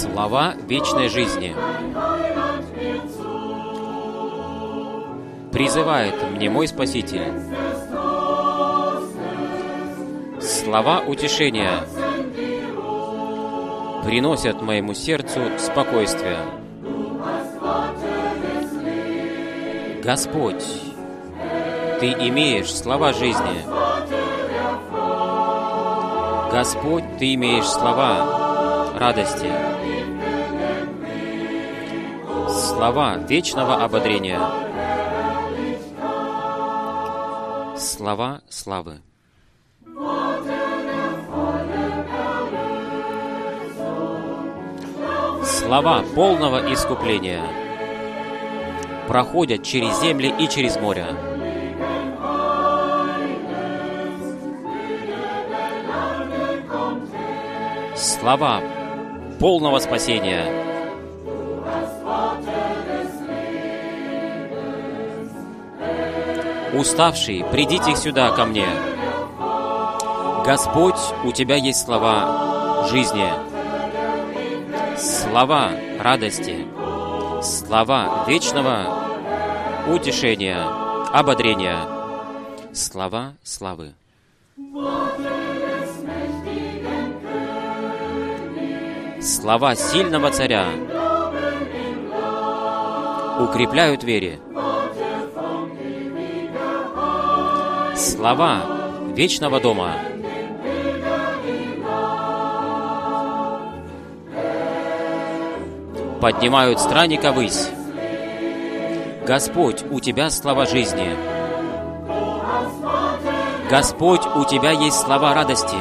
Слова вечной жизни. Призывает мне мой Спаситель. Слова утешения приносят моему сердцу спокойствие. Господь, Ты имеешь слова жизни. Господь, Ты имеешь слова радости. Слова вечного ободрения. Слова славы. Слова полного искупления проходят через земли и через моря. Слова полного спасения Уставшие, придите сюда ко мне. Господь, у Тебя есть слова жизни, слова радости, слова вечного утешения, ободрения, слова славы. Слова сильного царя укрепляют вере. Слова вечного дома поднимают странника высь. Господь, у Тебя слова жизни. Господь, у Тебя есть слова радости.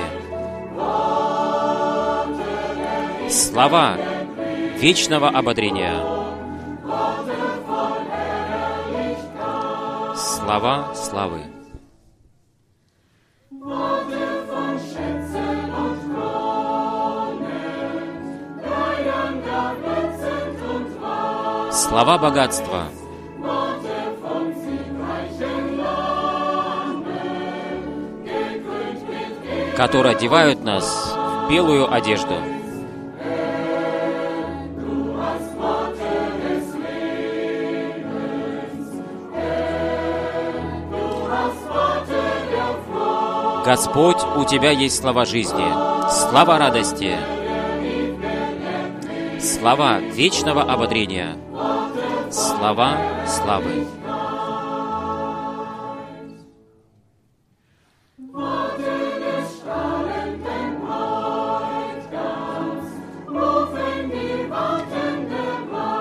Слова вечного ободрения. Слова славы. Слова богатства. которые одевают нас в белую одежду. Господь, у Тебя есть слова жизни, слова радости, слова вечного ободрения, слова славы.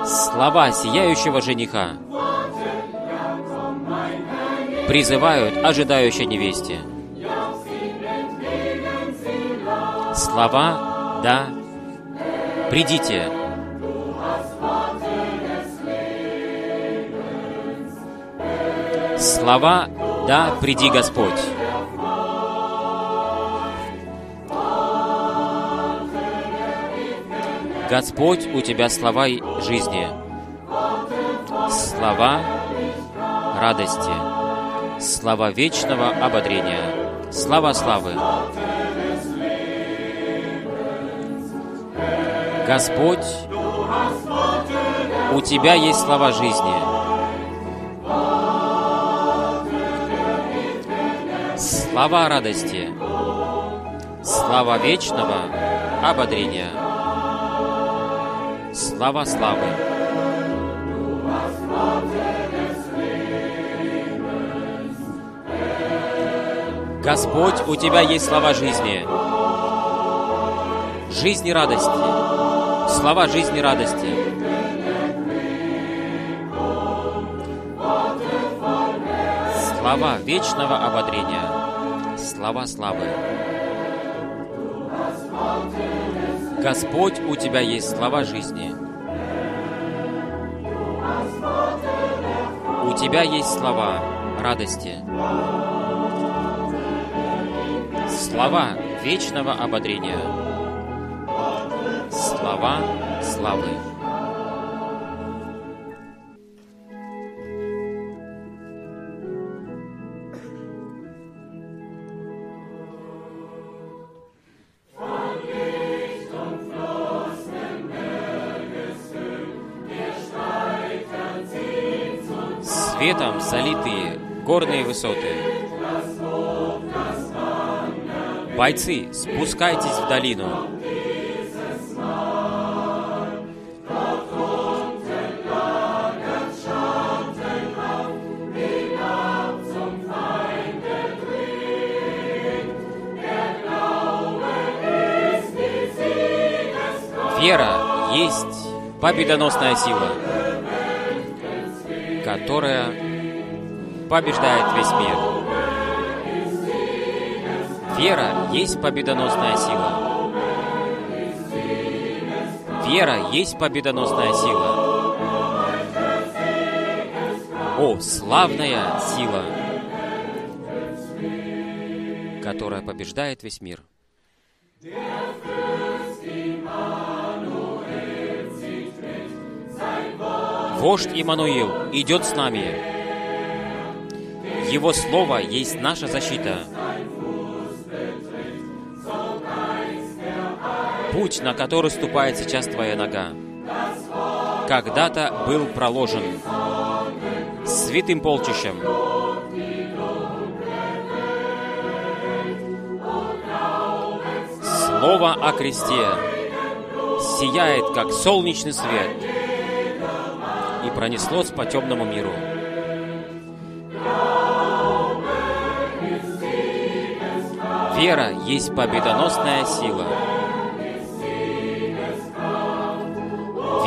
Слова сияющего жениха призывают ожидающей невесте. Слова «Да, придите». Слова «Да, приди Господь». Господь, у Тебя слова жизни, слова радости, слова вечного ободрения, слава славы. Господь, у Тебя есть слова жизни. Слова радости, слава вечного ободрения, слава славы. Господь, у Тебя есть слова жизни, жизни радости, слова жизни радости. Слова вечного ободрения, слова славы. Господь, у Тебя есть слова жизни. У Тебя есть слова радости. Слова вечного ободрения. Слова славы. Горные высоты. Бойцы, спускайтесь в долину. Вера есть победоносная сила, которая побеждает весь мир. Вера есть победоносная сила. Вера есть победоносная сила. О, славная сила, которая побеждает весь мир. Вождь Иммануил идет с нами. Его Слово есть наша защита. Путь, на который ступает сейчас твоя нога, когда-то был проложен святым полчищем. Слово о кресте сияет, как солнечный свет — и пронеслось по темному миру. Вера есть победоносная сила.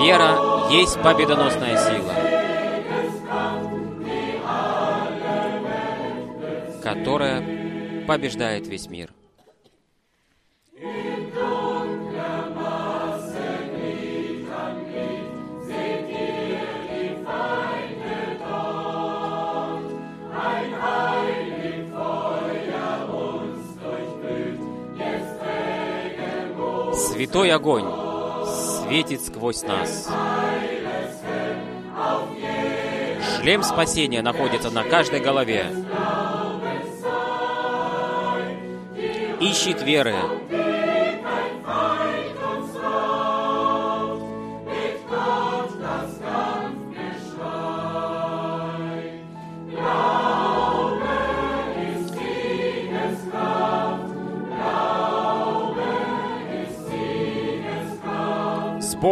Вера есть победоносная сила, которая побеждает весь мир. Святой огонь светит сквозь нас. Шлем спасения находится на каждой голове. Ищет веры.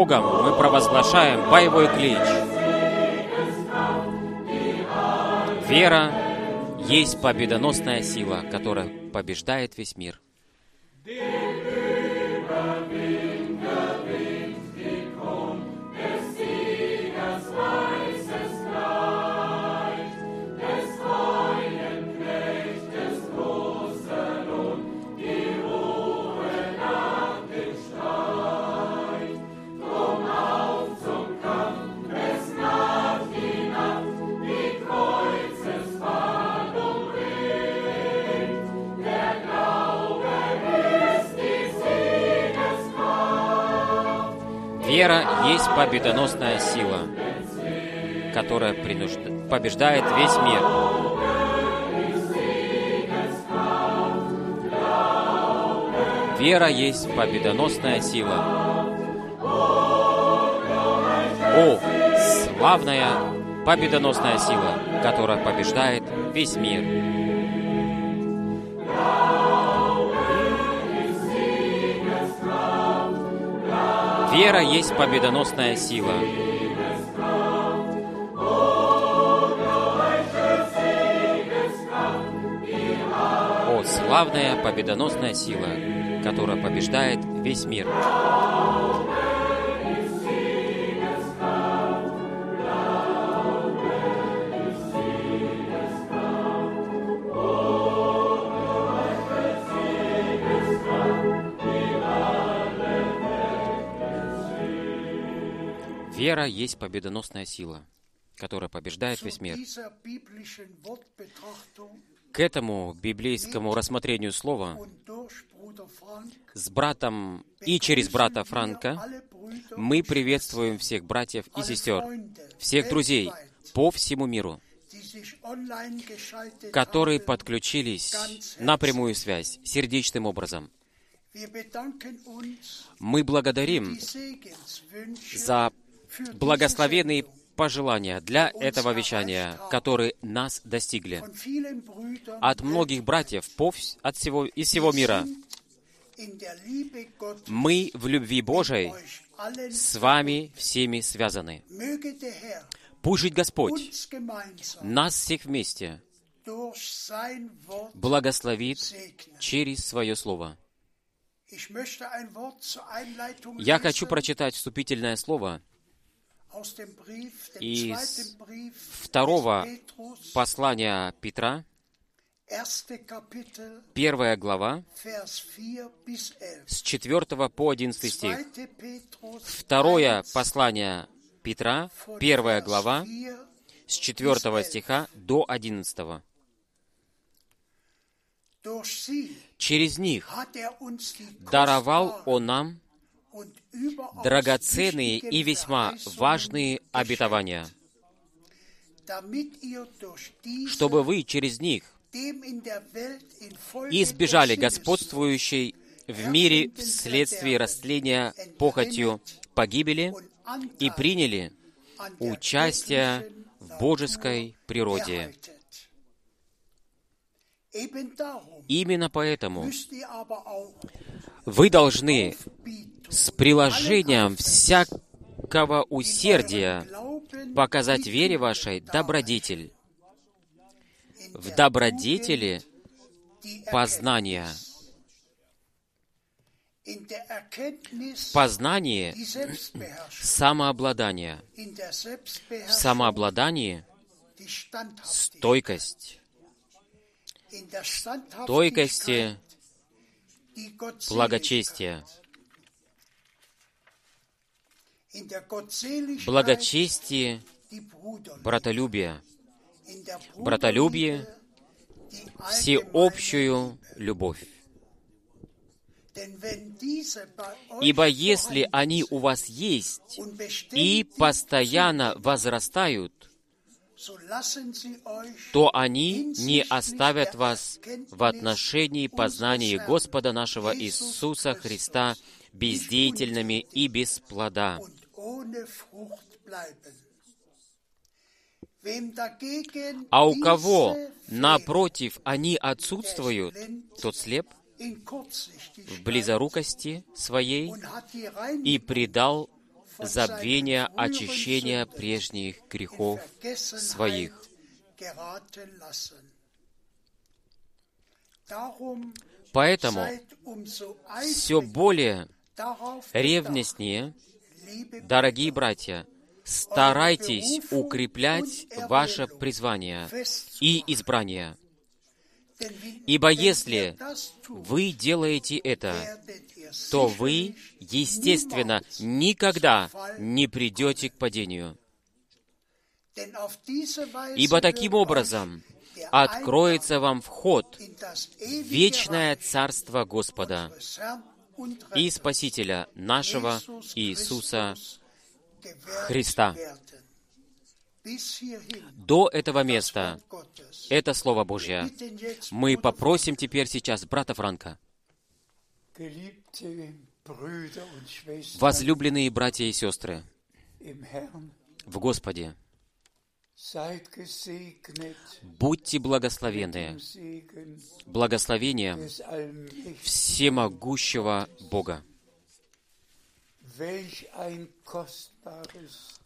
Богом мы провозглашаем боевой клич. Вера есть победоносная сила, которая побеждает весь мир. Победоносная сила, которая принужд... побеждает весь мир. Вера есть победоносная сила. О, славная победоносная сила, которая побеждает весь мир. Вера есть победоносная сила. О, славная победоносная сила, которая побеждает весь мир. Вера есть победоносная сила, которая побеждает весь мир. К этому библейскому рассмотрению слова с братом и через брата Франка мы приветствуем всех братьев и сестер, всех друзей по всему миру, которые подключились на прямую связь сердечным образом. Мы благодарим за благословенные пожелания для этого вещания, которые нас достигли от многих братьев от всего, из всего мира. Мы в любви Божией с вами всеми связаны. Пусть жить Господь нас всех вместе благословит через Свое Слово. Я хочу прочитать вступительное слово из второго послания Петра, первая глава, с 4 по 11 стих. Второе послание Петра, первая глава, с 4 стиха до 11. Через них даровал Он нам драгоценные и весьма важные обетования, чтобы вы через них избежали господствующей в мире вследствие растления похотью погибели и приняли участие в божеской природе. Именно поэтому вы должны с приложением всякого усердия показать вере вашей добродетель. В добродетели познания. В познании самообладание. В самообладании стойкость. Стойкости благочестие благочестие, братолюбие, братолюбие, всеобщую любовь. Ибо если они у вас есть и постоянно возрастают, то они не оставят вас в отношении познания Господа нашего Иисуса Христа бездеятельными и без плода. А у кого, напротив, они отсутствуют, тот слеп в близорукости своей и предал забвение очищения прежних грехов своих. Поэтому все более ревностнее, дорогие братья, старайтесь укреплять ваше призвание и избрание. Ибо если вы делаете это, то вы, естественно, никогда не придете к падению. Ибо таким образом откроется вам вход в вечное Царство Господа и Спасителя нашего Иисуса Христа. До этого места это Слово Божье. Мы попросим теперь сейчас брата Франка. Возлюбленные братья и сестры в Господе, Будьте благословенны благословение всемогущего Бога.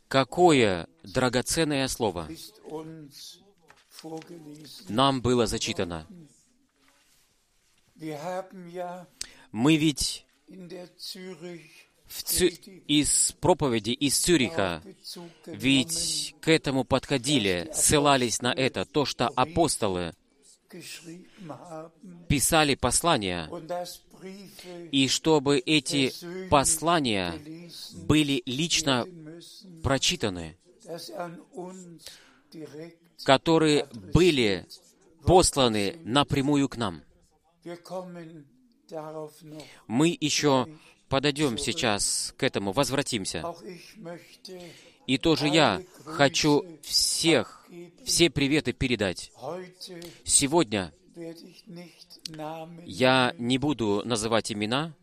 Какое драгоценное слово нам было зачитано. Мы ведь Цю... из проповеди из Цюриха, ведь к этому подходили, ссылались на это, то, что апостолы писали послания, и чтобы эти послания были лично прочитаны, которые были посланы напрямую к нам. Мы еще подойдем сейчас к этому, возвратимся. И тоже я хочу всех, все приветы передать. Сегодня Я не буду называть имена,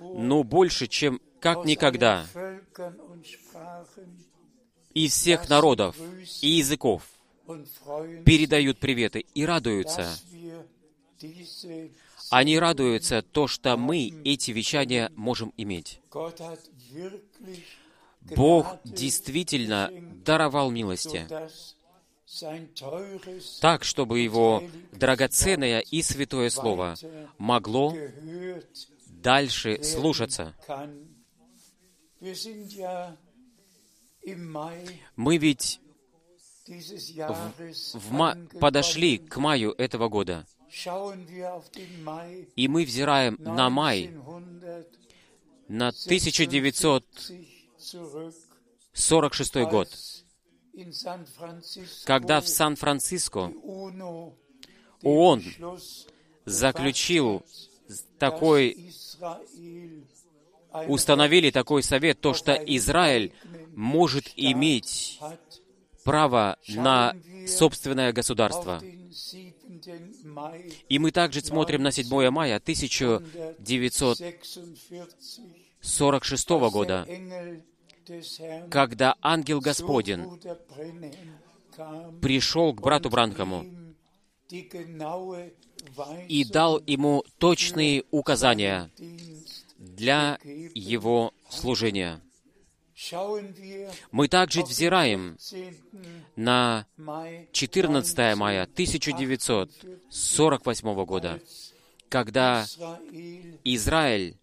но больше, чем как никогда, из всех народов и языков передают приветы и радуются. Они радуются то, что мы эти вещания можем иметь. Бог действительно даровал милости, так, чтобы Его драгоценное и святое Слово могло дальше слушаться. Мы ведь в, в ма- подошли к маю этого года, и мы взираем на май, на 1946 год, когда в Сан-Франциско ООН заключил такой, установили такой совет, то, что Израиль может иметь право на собственное государство. И мы также смотрим на 7 мая 1946 года, когда ангел Господень пришел к брату Бранхаму и дал ему точные указания для его служения. Мы также взираем на 14 мая 1948 года, когда Израиль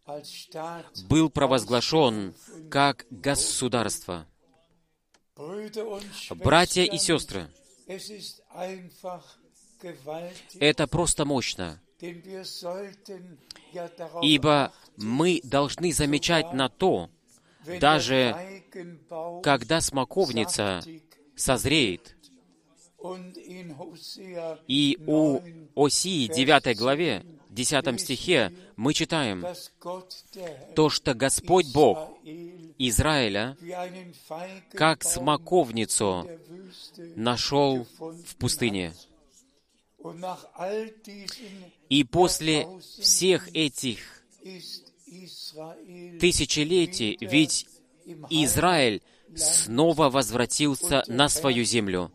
был провозглашен как государство. Братья и сестры, это просто мощно, ибо мы должны замечать на то, даже когда смоковница созреет, и у Осии 9 главе, 10 стихе мы читаем то, что Господь Бог Израиля как смоковницу нашел в пустыне. И после всех этих тысячелетий, ведь Израиль снова возвратился на свою землю.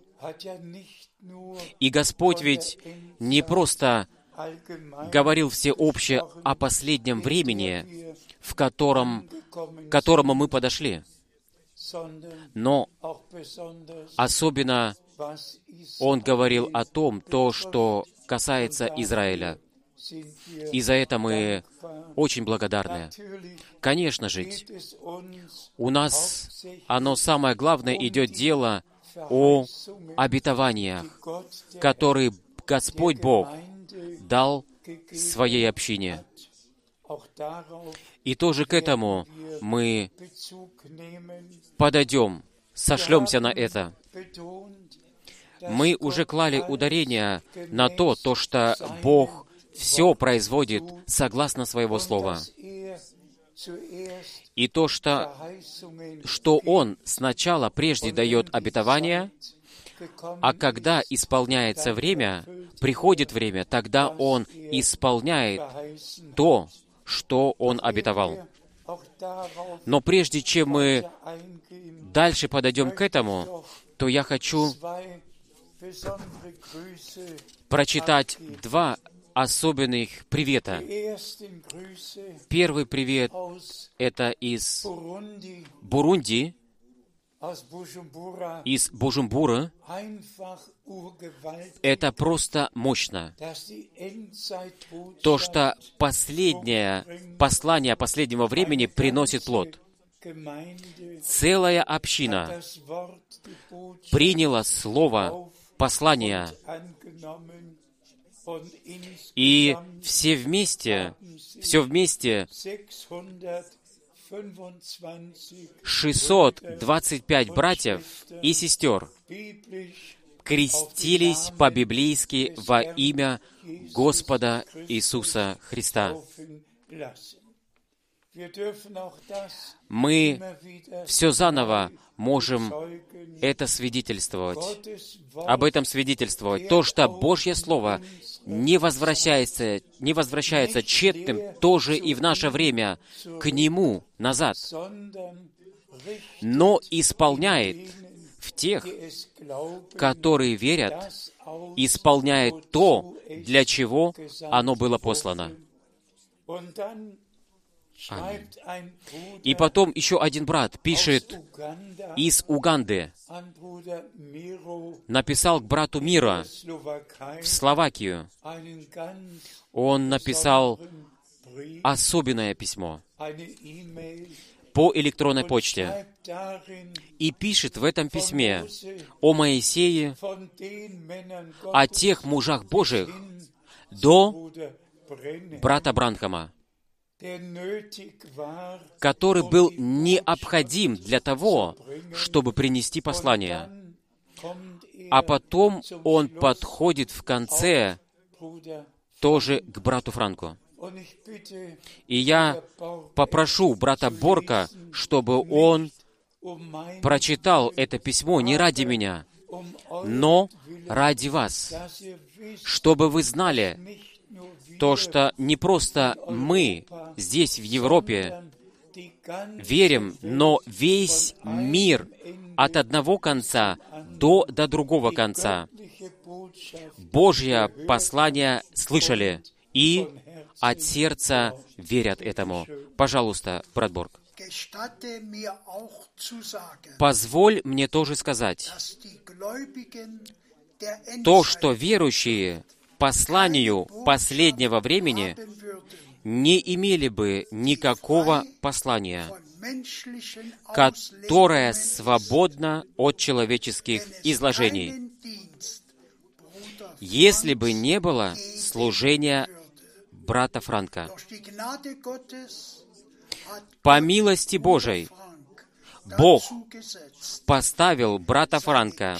И Господь ведь не просто говорил всеобще о последнем времени, в котором, к которому мы подошли, но особенно Он говорил о том, то, что касается Израиля. И за это мы очень благодарны. Конечно же, у нас оно самое главное идет дело о обетованиях, которые Господь Бог дал своей общине. И тоже к этому мы подойдем, сошлемся на это. Мы уже клали ударение на то, то, что Бог все производит согласно своего слова. И то, что, что Он сначала прежде дает обетование, а когда исполняется время, приходит время, тогда Он исполняет то, что Он обетовал. Но прежде чем мы дальше подойдем к этому, то я хочу прочитать два особенных привета. Первый привет — это из Бурунди, из Бужумбура. Это просто мощно. То, что последнее послание последнего времени приносит плод. Целая община приняла слово послания и все вместе, все вместе 625 братьев и сестер крестились по-библейски во имя Господа Иисуса Христа. Мы все заново можем это свидетельствовать, об этом свидетельствовать. То, что Божье Слово не возвращается, не возвращается тщетным тоже и в наше время к Нему назад, но исполняет в тех, которые верят, исполняет то, для чего оно было послано. Аминь. И потом еще один брат пишет из Уганды, написал к брату Мира в Словакию. Он написал особенное письмо по электронной почте и пишет в этом письме о Моисее, о тех мужах Божьих до брата Бранхама, который был необходим для того, чтобы принести послание. А потом он подходит в конце тоже к брату Франку. И я попрошу брата Борка, чтобы он прочитал это письмо не ради меня, но ради вас, чтобы вы знали, то, что не просто мы здесь, в Европе, верим, но весь мир от одного конца до, до другого конца Божье послание слышали и от сердца верят этому. Пожалуйста, брат Борг. Позволь мне тоже сказать, то, что верующие посланию последнего времени не имели бы никакого послания, которое свободно от человеческих изложений, если бы не было служения брата Франка. По милости Божией, Бог поставил брата Франка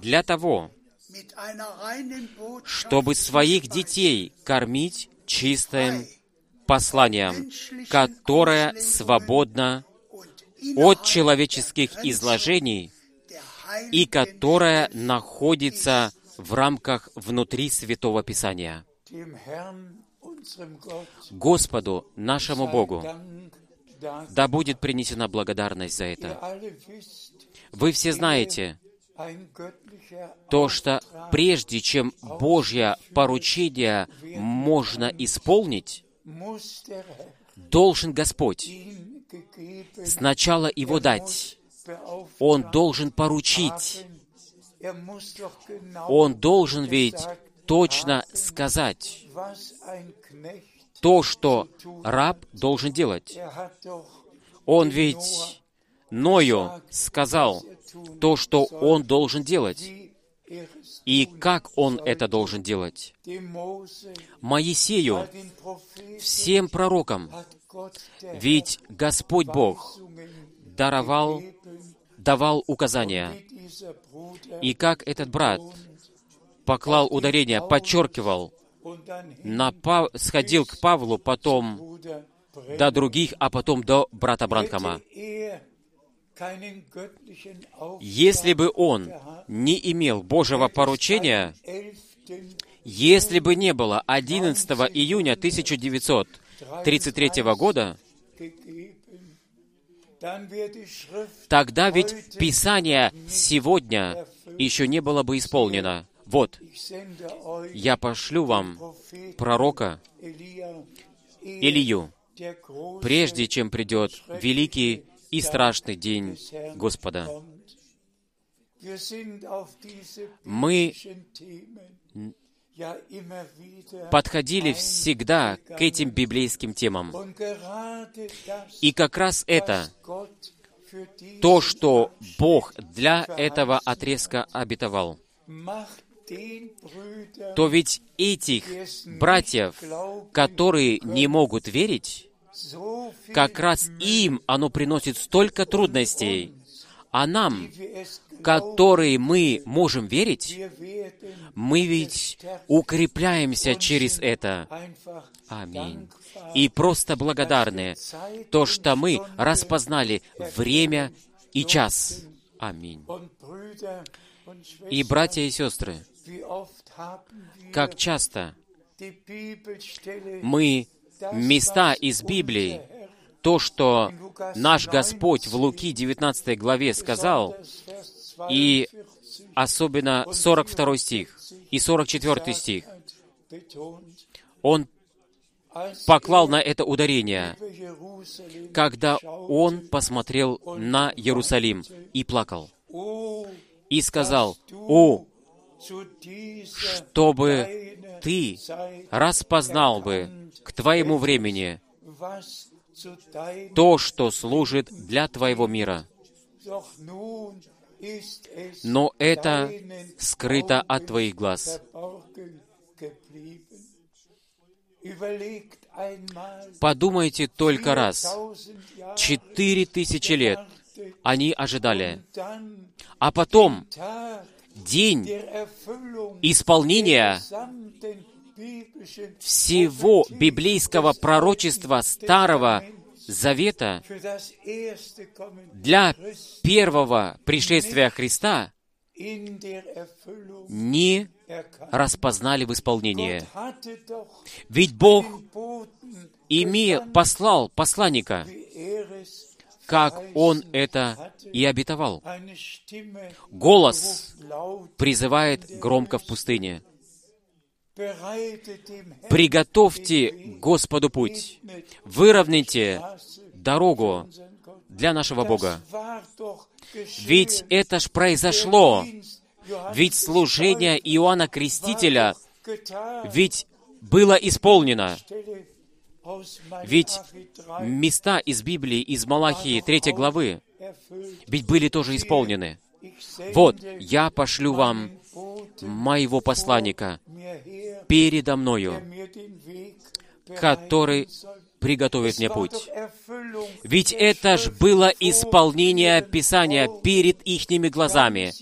для того, чтобы своих детей кормить чистым посланием, которое свободно от человеческих изложений и которое находится в рамках внутри Святого Писания. Господу, нашему Богу, да будет принесена благодарность за это. Вы все знаете, то, что прежде чем Божье поручение можно исполнить, должен Господь сначала его дать. Он должен поручить. Он должен ведь точно сказать то, что раб должен делать. Он ведь Ною сказал, то, что он должен делать, и как он это должен делать. Моисею, всем пророкам, ведь Господь Бог даровал, давал указания. И как этот брат поклал ударение, подчеркивал, на Пав... сходил к Павлу, потом до других, а потом до брата Бранхама. Если бы он не имел Божьего поручения, если бы не было 11 июня 1933 года, тогда ведь Писание сегодня еще не было бы исполнено. Вот, я пошлю вам пророка Илью, прежде чем придет великий и страшный день Господа. Мы подходили всегда к этим библейским темам. И как раз это то, что Бог для этого отрезка обетовал, то ведь этих братьев, которые не могут верить, как раз им оно приносит столько трудностей, А нам, которые мы можем верить, мы ведь укрепляемся через это. Аминь. И просто благодарны то, что мы распознали время и час. Аминь. И, братья и сестры, как часто мы места из Библии, то, что наш Господь в Луки 19 главе сказал, и особенно 42 стих и 44 стих, Он поклал на это ударение, когда Он посмотрел на Иерусалим и плакал, и сказал, «О, чтобы ты распознал бы к твоему времени то, что служит для твоего мира. Но это скрыто от твоих глаз. Подумайте только раз. Четыре тысячи лет они ожидали. А потом день исполнения всего библейского пророчества Старого Завета для первого пришествия Христа не распознали в исполнении. Ведь Бог, имея, послал посланника, как Он это и обетовал. Голос призывает громко в пустыне. Приготовьте Господу путь, выровняйте дорогу для нашего Бога. Ведь это ж произошло. Ведь служение Иоанна Крестителя ведь было исполнено. Ведь места из Библии, из Малахии 3 главы, ведь были тоже исполнены. Вот, я пошлю вам моего посланника передо мною, который приготовит мне путь. Ведь это ж было исполнение Писания перед ихними глазами.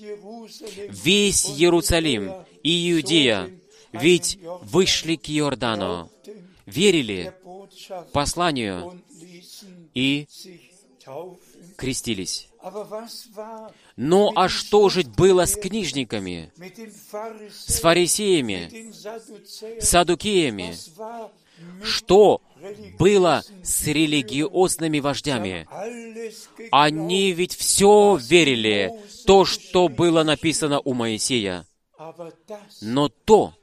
Весь Иерусалим и Иудея ведь вышли к Иордану, верили посланию и крестились. Ну а что же было с книжниками, с фарисеями, с садукеями? Что было с религиозными вождями? Они ведь все верили, то, что было написано у Моисея. Но то,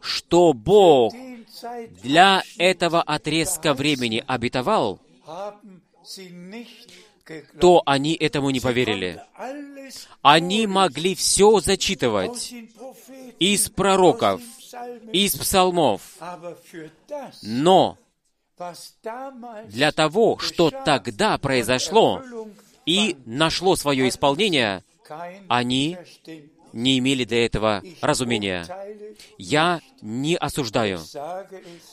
что Бог для этого отрезка времени обетовал, то они этому не поверили. Они могли все зачитывать из пророков, из псалмов. Но для того, что тогда произошло и нашло свое исполнение, они не имели для этого разумения. Я не осуждаю,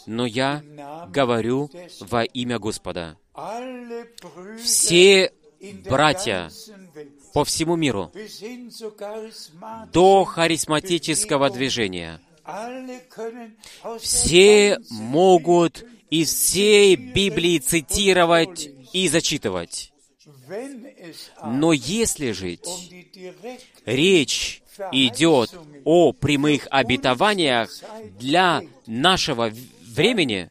но я говорю во имя Господа. Все братья по всему миру, до харизматического движения, все могут из всей Библии цитировать и зачитывать. Но если же речь идет о прямых обетованиях для нашего времени,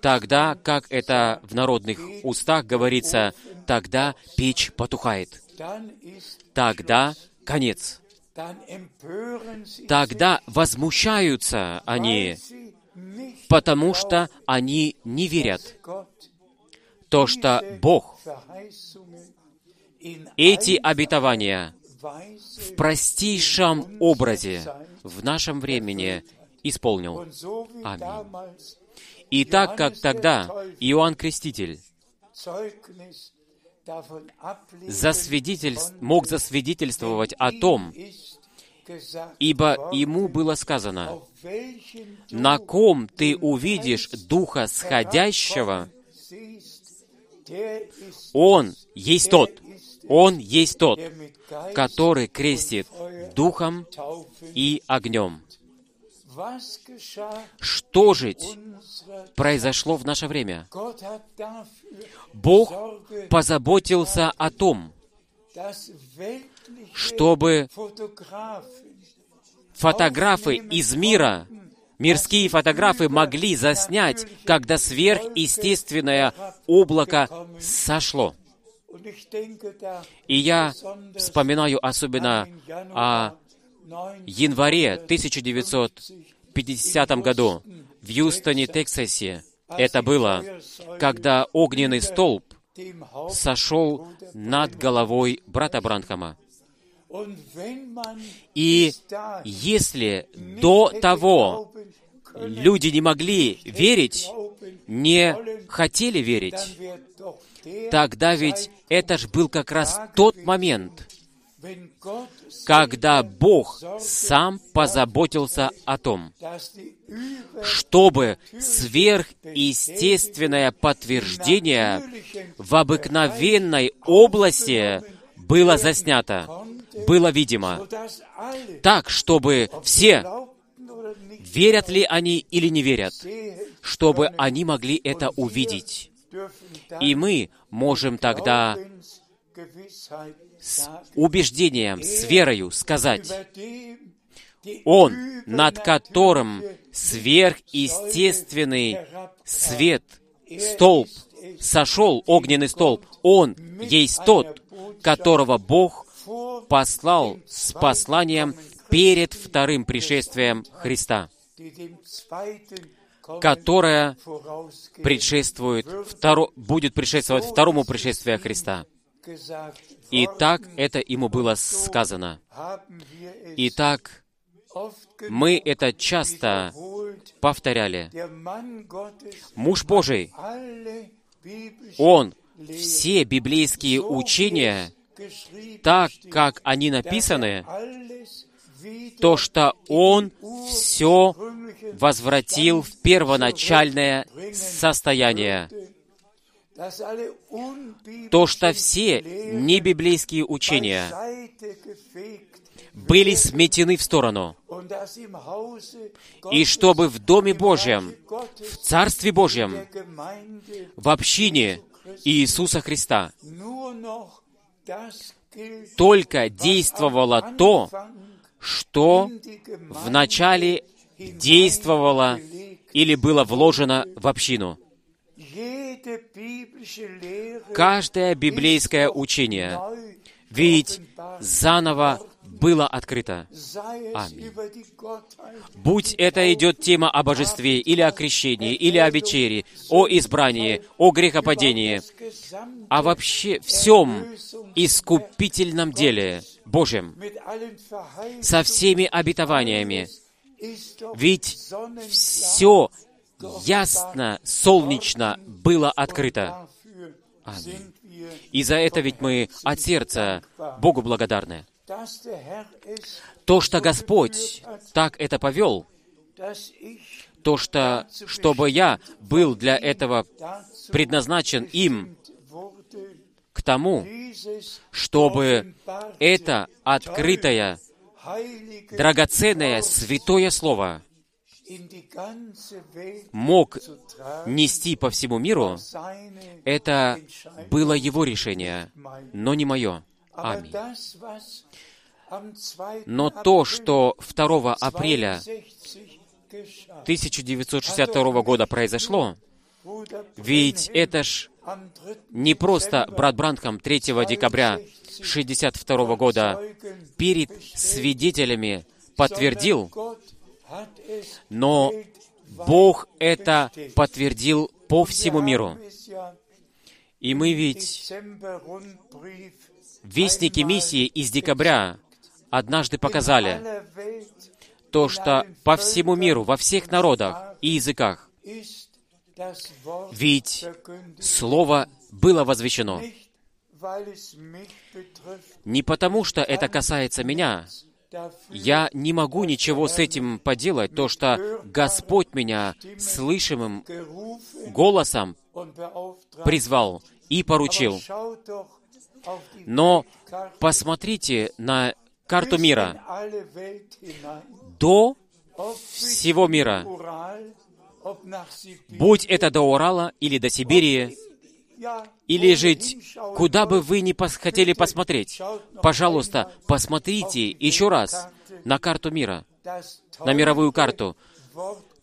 тогда, как это в народных устах говорится, тогда печь потухает. Тогда конец. Тогда возмущаются они, потому что они не верят то, что Бог эти обетования в простейшем образе в нашем времени исполнил. Аминь. И так как тогда Иоанн Креститель засвидетель... мог засвидетельствовать о том, ибо ему было сказано, «На ком ты увидишь Духа Сходящего, Он есть тот, Он есть тот, который крестит духом и огнем. Что же произошло в наше время? Бог позаботился о том, чтобы фотографы из мира, мирские фотографы могли заснять, когда сверхъестественное облако сошло. И я вспоминаю особенно о январе 1950 году в Юстоне, Тексасе. Это было, когда огненный столб сошел над головой брата Бранхама. И если до того люди не могли верить, не хотели верить, тогда ведь это ж был как раз тот момент, когда Бог сам позаботился о том, чтобы сверхъестественное подтверждение в обыкновенной области было заснято, было видимо, так, чтобы все, верят ли они или не верят, чтобы они могли это увидеть. И мы можем тогда с убеждением, с верою сказать, Он, над которым сверхъестественный свет, столб, сошел, огненный столб, Он есть тот, которого Бог послал с посланием перед вторым пришествием Христа, которое предшествует, второ, будет предшествовать второму пришествию Христа. И так это ему было сказано. Итак, мы это часто повторяли. Муж Божий, он все библейские учения, так как они написаны, то, что он все возвратил в первоначальное состояние. То, что все небиблейские учения были сметены в сторону, и чтобы в Доме Божьем, в Царстве Божьем, в общине Иисуса Христа только действовало то, что вначале действовало или было вложено в общину. Каждое библейское учение ведь заново было открыто. Аминь. Будь это идет тема о божестве, или о крещении, или о вечере, о избрании, о грехопадении, а вообще всем искупительном деле Божьем, со всеми обетованиями. Ведь все ясно, солнечно было открыто. Аминь. И за это ведь мы от сердца Богу благодарны. То, что Господь так это повел, то, что, чтобы я был для этого предназначен им к тому, чтобы это открытое, драгоценное, святое Слово мог нести по всему миру, это было его решение, но не мое. Аминь. Но то, что 2 апреля 1962 года произошло, ведь это ж не просто брат Бранхам 3 декабря 1962 года перед свидетелями подтвердил, но Бог это подтвердил по всему миру. И мы ведь, вестники миссии из декабря, однажды показали то, что по всему миру, во всех народах и языках, ведь Слово было возвещено. Не потому, что это касается меня, я не могу ничего с этим поделать, то, что Господь меня слышимым голосом призвал и поручил. Но посмотрите на карту мира. До всего мира, будь это до Урала или до Сибири, или жить, куда бы вы ни пос хотели посмотреть, пожалуйста, посмотрите еще раз на карту мира, на мировую карту,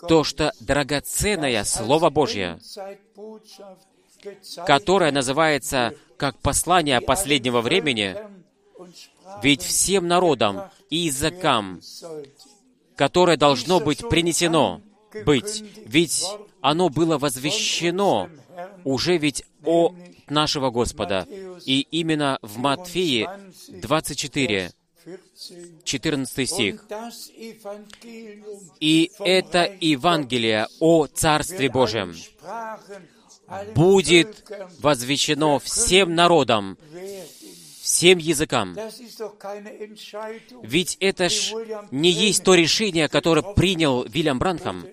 то, что драгоценное Слово Божье, которое называется как послание последнего времени, ведь всем народам и языкам, которое должно быть принесено, быть, ведь оно было возвещено уже ведь о нашего Господа. И именно в Матфеи 24, 14 стих. «И это Евангелие о Царстве Божьем будет возвещено всем народам, всем языкам. Ведь это ж не есть то решение, которое принял Вильям Бранхам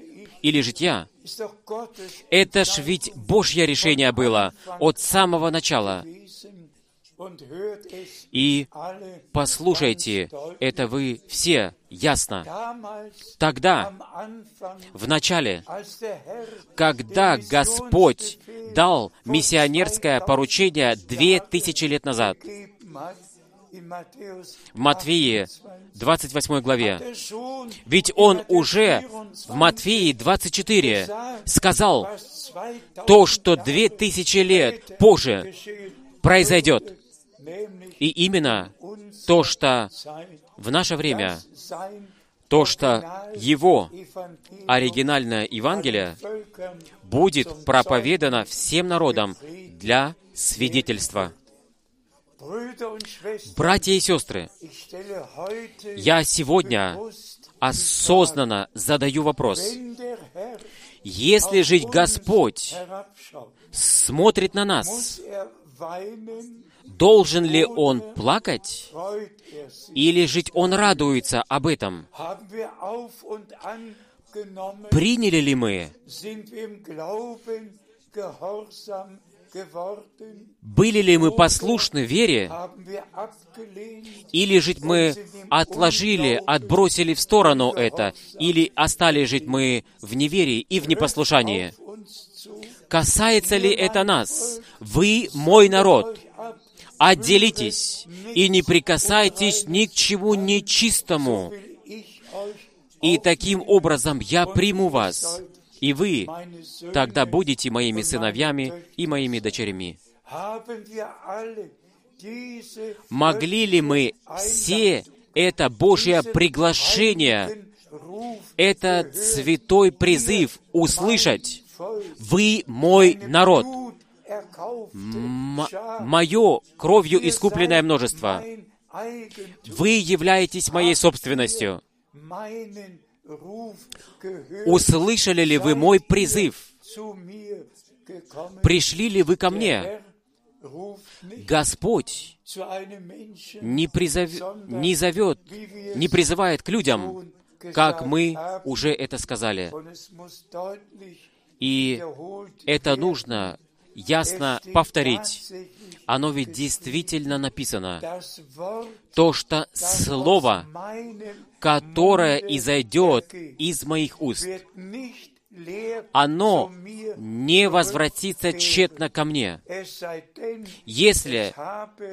или житья. Это ж ведь Божье решение было от самого начала. И послушайте, это вы все ясно. Тогда, в начале, когда Господь дал миссионерское поручение две тысячи лет назад, в Матфеи 28 главе. Ведь он уже в Матфеи 24 сказал то, что две тысячи лет позже произойдет. И именно то, что в наше время, то, что его оригинальное Евангелие будет проповедано всем народам для свидетельства. Братья и сестры, я сегодня осознанно задаю вопрос. Если жить Господь смотрит на нас, должен ли Он плакать? Или жить Он радуется об этом? Приняли ли мы были ли мы послушны вере, или жить мы отложили, отбросили в сторону это, или остались жить мы в неверии и в непослушании? Касается ли это нас? Вы мой народ. Отделитесь и не прикасайтесь ни к чему нечистому. И таким образом я приму вас и вы тогда будете моими сыновьями и моими дочерями. Могли ли мы все это Божье приглашение, этот святой призыв услышать? Вы мой народ, мое кровью искупленное множество. Вы являетесь моей собственностью. Услышали ли вы мой призыв? Пришли ли вы ко мне? Господь не, призов... не зовет, не призывает к людям, как мы уже это сказали. И это нужно ясно повторить. Оно ведь действительно написано. То, что Слово, которое изойдет из моих уст, оно не возвратится тщетно ко мне, если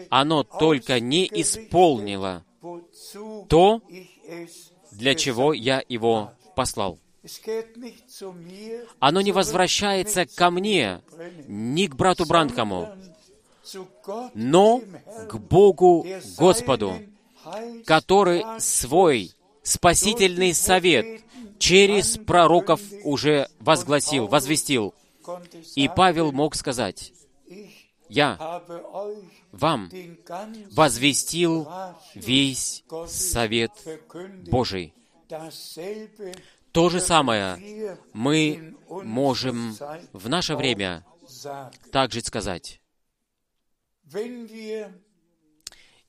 оно только не исполнило то, для чего я его послал. Оно не возвращается ко мне, ни к брату Бранхаму, но к Богу Господу, который свой спасительный совет через пророков уже возгласил, возвестил. И Павел мог сказать, «Я вам возвестил весь совет Божий». То же самое мы можем в наше время также сказать.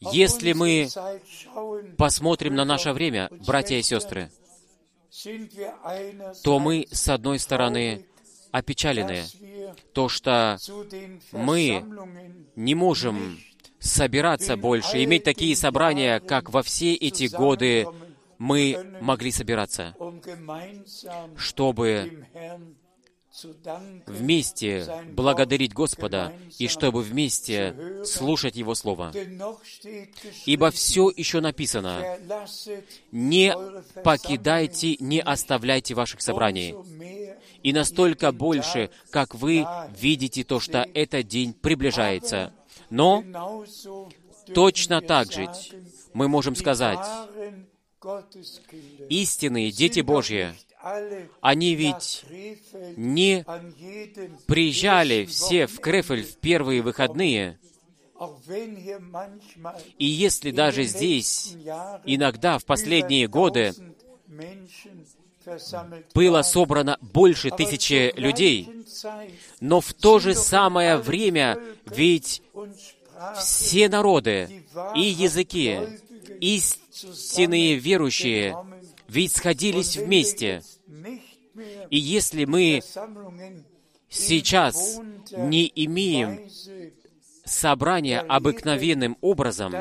Если мы посмотрим на наше время, братья и сестры, то мы, с одной стороны, опечалены, то, что мы не можем собираться больше, иметь такие собрания, как во все эти годы мы могли собираться, чтобы вместе благодарить Господа и чтобы вместе слушать Его Слово. Ибо все еще написано, не покидайте, не оставляйте ваших собраний. И настолько больше, как вы видите то, что этот день приближается. Но точно так же мы можем сказать, истинные дети Божьи, они ведь не приезжали все в Крефель в первые выходные, и если даже здесь иногда в последние годы было собрано больше тысячи людей, но в то же самое время ведь все народы и языки, истинные верующие ведь сходились вместе. И если мы сейчас не имеем собрания обыкновенным образом,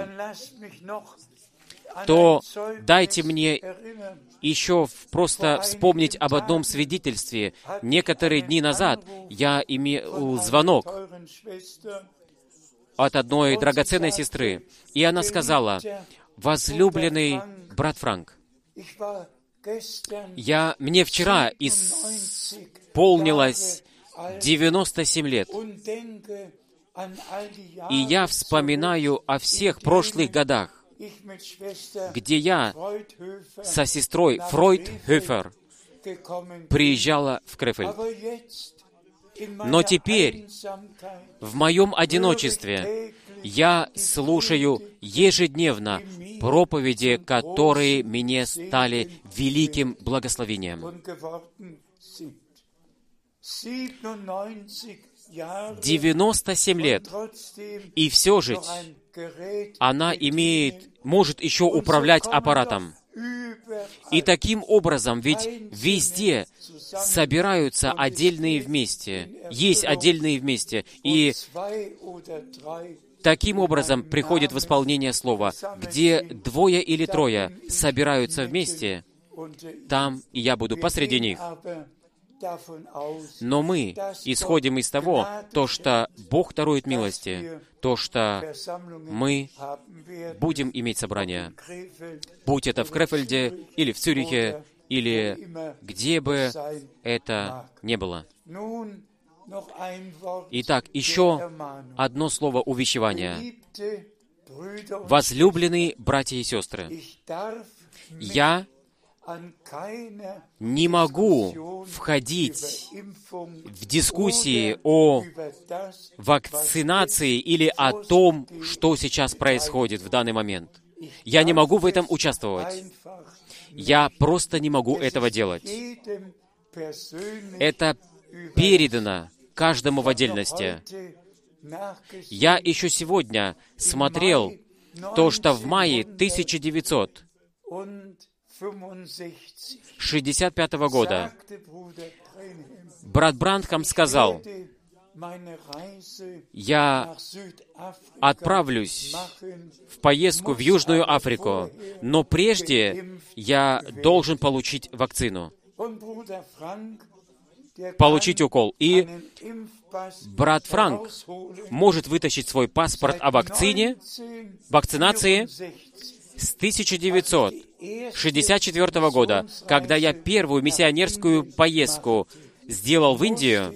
то дайте мне еще просто вспомнить об одном свидетельстве. Некоторые дни назад я имел звонок от одной драгоценной сестры, и она сказала, «Возлюбленный брат Франк, я, мне вчера исполнилось 97 лет, и я вспоминаю о всех прошлых годах, где я со сестрой Фройдхöфер приезжала в Крефель. Но теперь, в моем одиночестве, я слушаю ежедневно проповеди, которые мне стали великим благословением. 97 лет. И все же она имеет, может еще управлять аппаратом. И таким образом, ведь везде собираются отдельные вместе, есть отдельные вместе, и Таким образом приходит в слова, где двое или трое собираются вместе, там я буду посреди них. Но мы исходим из того, то, что Бог дарует милости, то, что мы будем иметь собрание, будь это в Крефельде или в Цюрихе, или где бы это ни было. Итак, еще одно слово увещевания. Возлюбленные братья и сестры, я не могу входить в дискуссии о вакцинации или о том, что сейчас происходит в данный момент. Я не могу в этом участвовать. Я просто не могу этого делать. Это передано каждому в отдельности. Я еще сегодня смотрел то, что в мае 1965 года брат Брандхам сказал, я отправлюсь в поездку в Южную Африку, но прежде я должен получить вакцину. Получить укол. И брат Франк может вытащить свой паспорт о вакцине, вакцинации с 1964 года, когда я первую миссионерскую поездку сделал в Индию,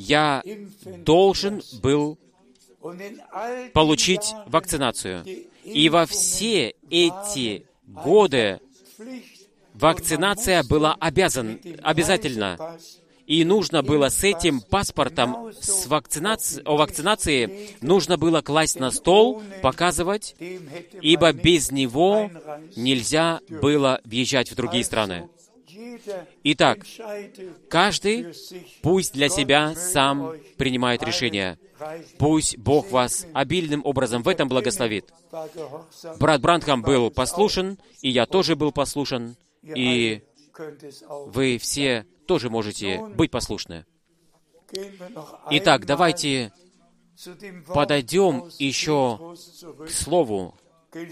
я должен был получить вакцинацию. И во все эти годы вакцинация была обязан, обязательна. И нужно было с этим паспортом с вакцинаци... о вакцинации, нужно было класть на стол, показывать, ибо без него нельзя было въезжать в другие страны. Итак, каждый пусть для себя сам принимает решение. Пусть Бог вас обильным образом в этом благословит. Брат Брандхам был послушен, и я тоже был послушен, и вы все тоже можете быть послушны. Итак, давайте подойдем еще к слову,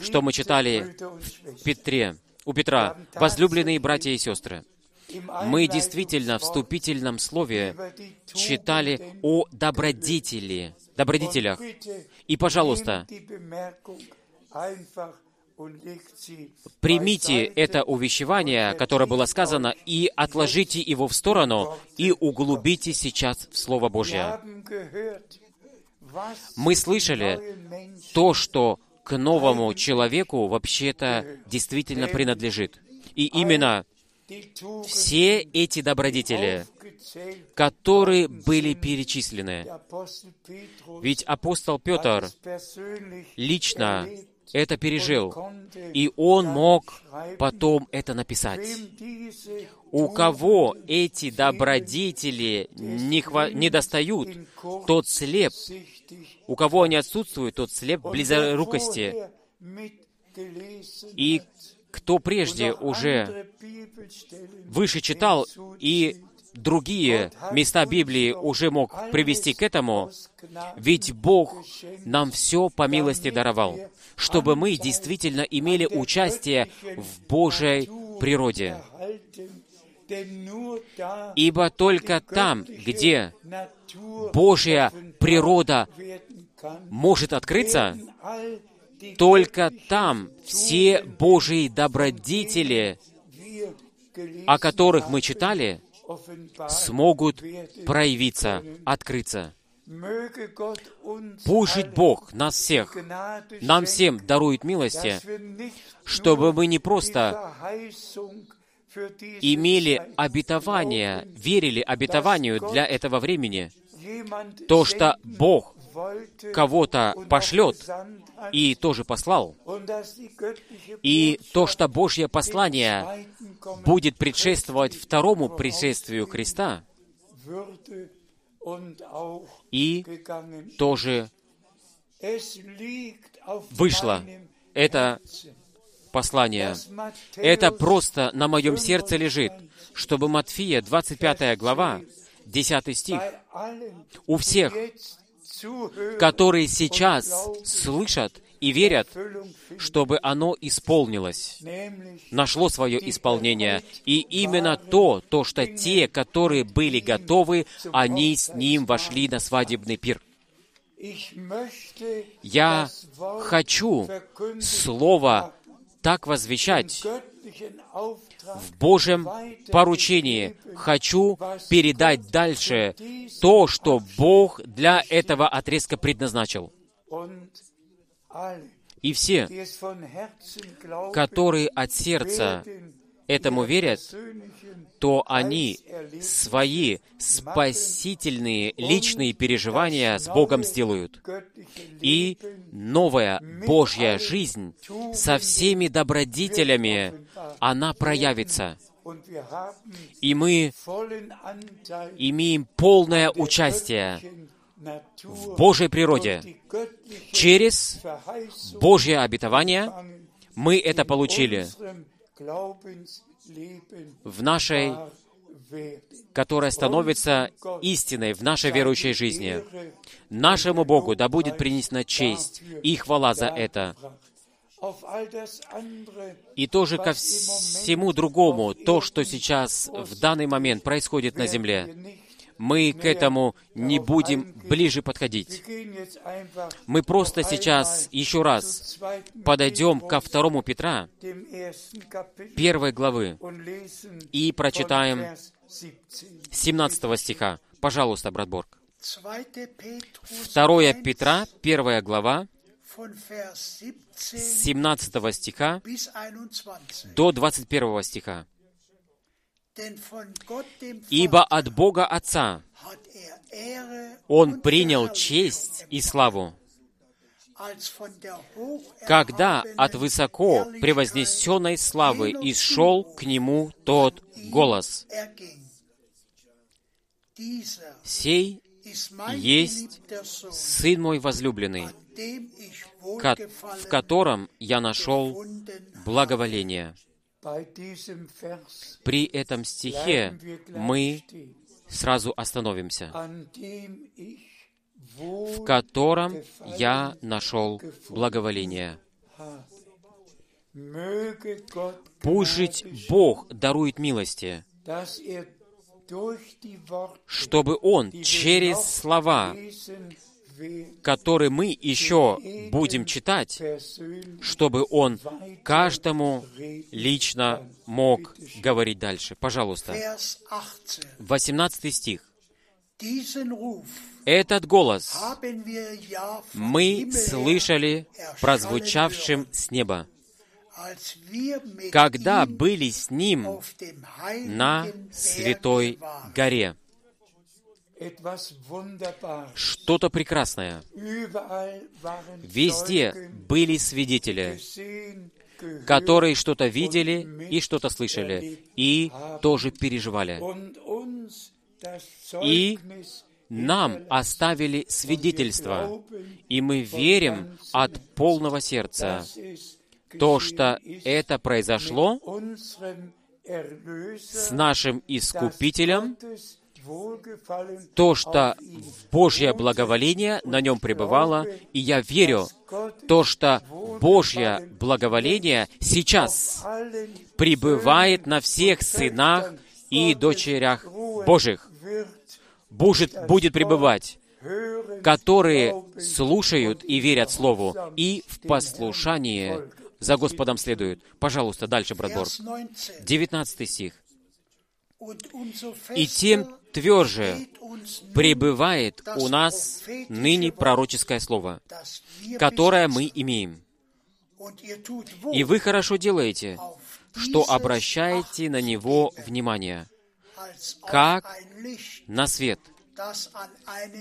что мы читали в Петре, у Петра, возлюбленные братья и сестры. Мы действительно в вступительном слове читали о добродетели, добродетелях. И, пожалуйста, примите это увещевание, которое было сказано, и отложите его в сторону, и углубите сейчас в Слово Божье. Мы слышали то, что к новому человеку вообще-то действительно принадлежит. И именно все эти добродетели, которые были перечислены. Ведь апостол Петр лично это пережил, и он мог потом это написать. У кого эти добродетели не, хва- не достают, тот слеп. У кого они отсутствуют, тот слеп близорукости. И кто прежде уже выше читал и другие места Библии уже мог привести к этому, ведь Бог нам все по милости даровал, чтобы мы действительно имели участие в Божьей природе. Ибо только там, где Божья природа может открыться, только там все Божьи добродетели, о которых мы читали, смогут проявиться, открыться. Пусть Бог нас всех, нам всем дарует милости, чтобы мы не просто имели обетование, верили обетованию для этого времени, то, что Бог кого-то пошлет и тоже послал, и то, что Божье послание будет предшествовать второму пришествию Христа, и тоже вышло это послание. Это просто на моем сердце лежит, чтобы Матфия, 25 глава, 10 стих, у всех, которые сейчас слышат и верят, чтобы оно исполнилось, нашло свое исполнение. И именно то, то, что те, которые были готовы, они с ним вошли на свадебный пир. Я хочу Слово так возвещать в Божьем поручении. Хочу передать дальше то, что Бог для этого отрезка предназначил. И все, которые от сердца этому верят, то они свои спасительные личные переживания с Богом сделают. И новая Божья жизнь со всеми добродетелями, она проявится. И мы имеем полное участие в Божьей природе. Через Божье обетование мы это получили в нашей, которая становится истиной в нашей верующей жизни. Нашему Богу да будет принесена честь и хвала за это. И тоже ко всему другому, то, что сейчас в данный момент происходит на земле, мы к этому не будем ближе подходить. Мы просто сейчас еще раз подойдем ко второму Петра, первой главы, и прочитаем 17 стиха. Пожалуйста, брат Борг. 2 Петра, первая глава, 17 стиха до 21 стиха. Ибо от Бога Отца Он принял честь и славу, когда от высоко превознесенной славы исшел к Нему тот голос. «Сей есть Сын мой возлюбленный, в котором я нашел благоволение». При этом стихе мы сразу остановимся. в котором я нашел благоволение. Пусть Бог дарует милости, чтобы Он через слова, которые мы еще будем читать, чтобы Он каждому лично мог говорить дальше. Пожалуйста. 18 стих. Этот голос мы слышали прозвучавшим с неба, когда были с Ним на Святой горе. Что-то прекрасное. Везде были свидетели, которые что-то видели и что-то слышали, и тоже переживали. И нам оставили свидетельство, и мы верим от полного сердца, то, что это произошло с нашим Искупителем, то, что Божье благоволение на нем пребывало, и я верю, то, что Божье благоволение сейчас пребывает на всех сынах и дочерях Божьих, будет, будет пребывать, которые слушают и верят Слову, и в послушании за Господом следуют. Пожалуйста, дальше, брат Борг. 19 стих. «И тем тверже пребывает у нас ныне пророческое слово, которое мы имеем. И вы хорошо делаете, что обращаете на него внимание, как на свет,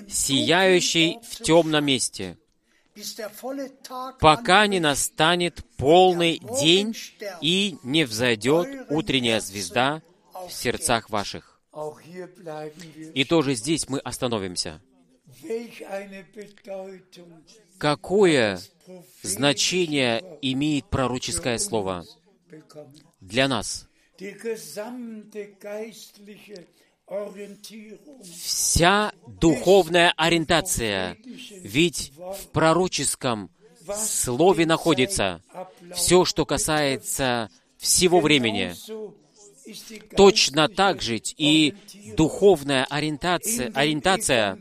сияющий в темном месте, пока не настанет полный день и не взойдет утренняя звезда в сердцах ваших. И тоже здесь мы остановимся. Какое значение имеет пророческое слово для нас? Вся духовная ориентация, ведь в пророческом слове находится все, что касается всего времени. Точно так же и духовная ориентация, ориентация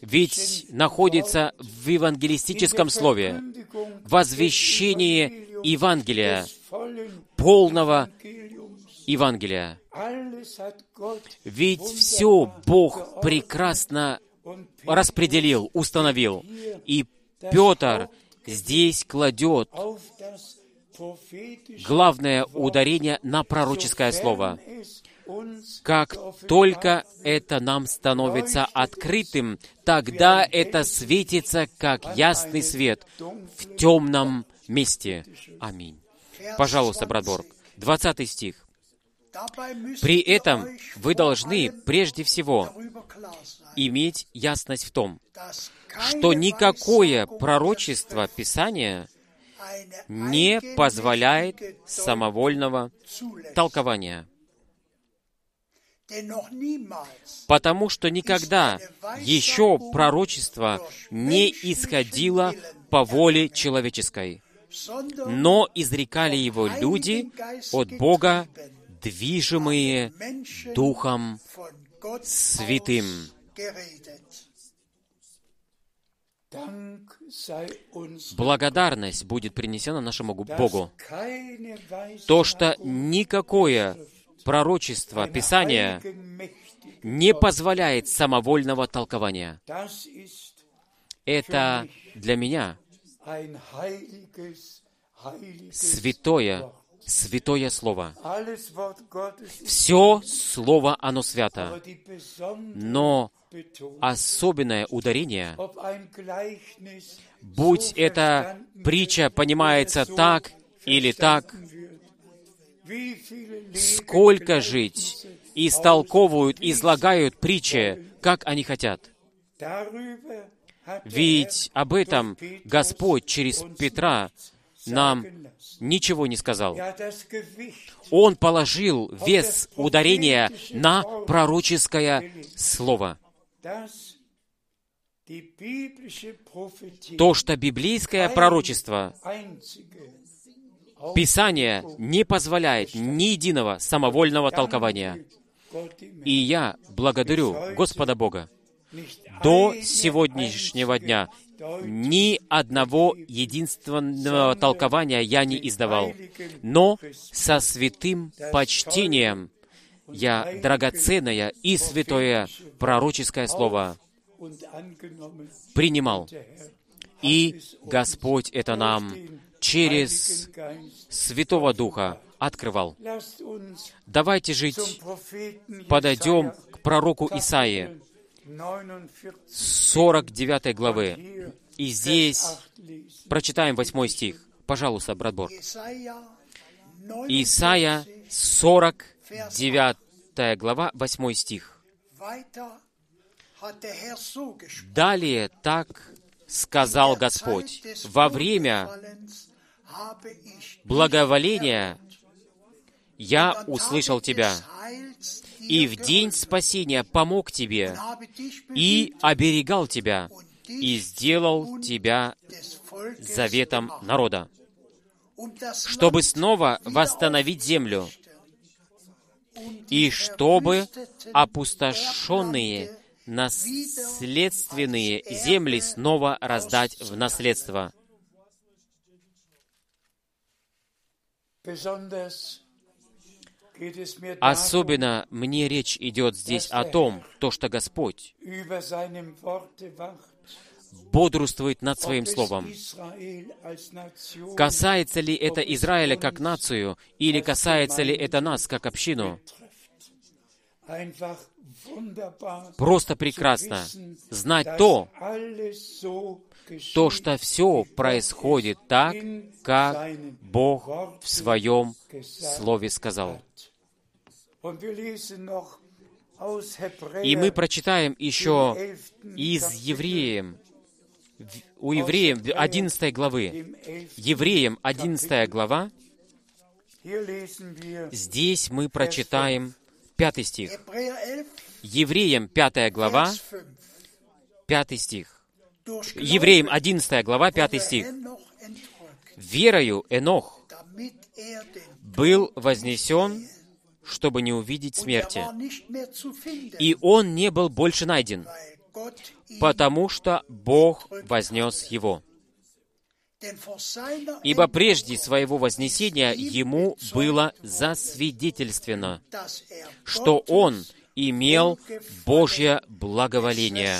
ведь находится в евангелистическом слове, возвещении Евангелия, полного Евангелия. Ведь все Бог прекрасно распределил, установил. И Петр здесь кладет главное ударение на пророческое слово. Как только это нам становится открытым, тогда это светится, как ясный свет в темном месте. Аминь. Пожалуйста, брат Борг. 20 стих. При этом вы должны прежде всего иметь ясность в том, что никакое пророчество Писания не позволяет самовольного толкования. Потому что никогда еще пророчество не исходило по воле человеческой, но изрекали его люди от Бога, движимые Духом Святым. Благодарность будет принесена нашему Богу. То, что никакое пророчество Писания не позволяет самовольного толкования. Это для меня святое, святое Слово. Все Слово, оно свято. Но особенное ударение, будь эта притча понимается так или так, сколько жить истолковывают, излагают притчи, как они хотят. Ведь об этом Господь через Петра нам ничего не сказал. Он положил вес ударения на пророческое слово. то, что библейское пророчество, Писание не позволяет ни единого самовольного толкования. И я благодарю Господа Бога. До сегодняшнего дня ни одного единственного толкования я не издавал, но со святым почтением я драгоценное и святое пророческое слово принимал. И Господь это нам через Святого Духа открывал. Давайте жить, подойдем к пророку Исаии, 49 главы. И здесь прочитаем 8 стих. Пожалуйста, брат Бор. Исайя 49 глава, 8 стих. Далее так сказал Господь, во время благоволения я услышал тебя, и в день спасения помог тебе, и оберегал тебя, и сделал тебя заветом народа, чтобы снова восстановить землю, и чтобы опустошенные наследственные земли снова раздать в наследство. Особенно мне речь идет здесь о том, то, что Господь бодрствует над Своим Словом. Касается ли это Израиля как нацию, или касается ли это нас как общину? Просто прекрасно знать то, то, что все происходит так, как Бог в Своем Слове сказал. И мы прочитаем еще из Евреям, у Евреям 11 главы. Евреям 11 глава. Здесь мы прочитаем 5 стих. Евреям 5 глава, 5 стих. Евреям 11 глава, 5 стих. «Верою Энох был вознесен, чтобы не увидеть смерти. И он не был больше найден, потому что Бог вознес его. Ибо прежде своего вознесения ему было засвидетельствовано, что он имел Божье благоволение.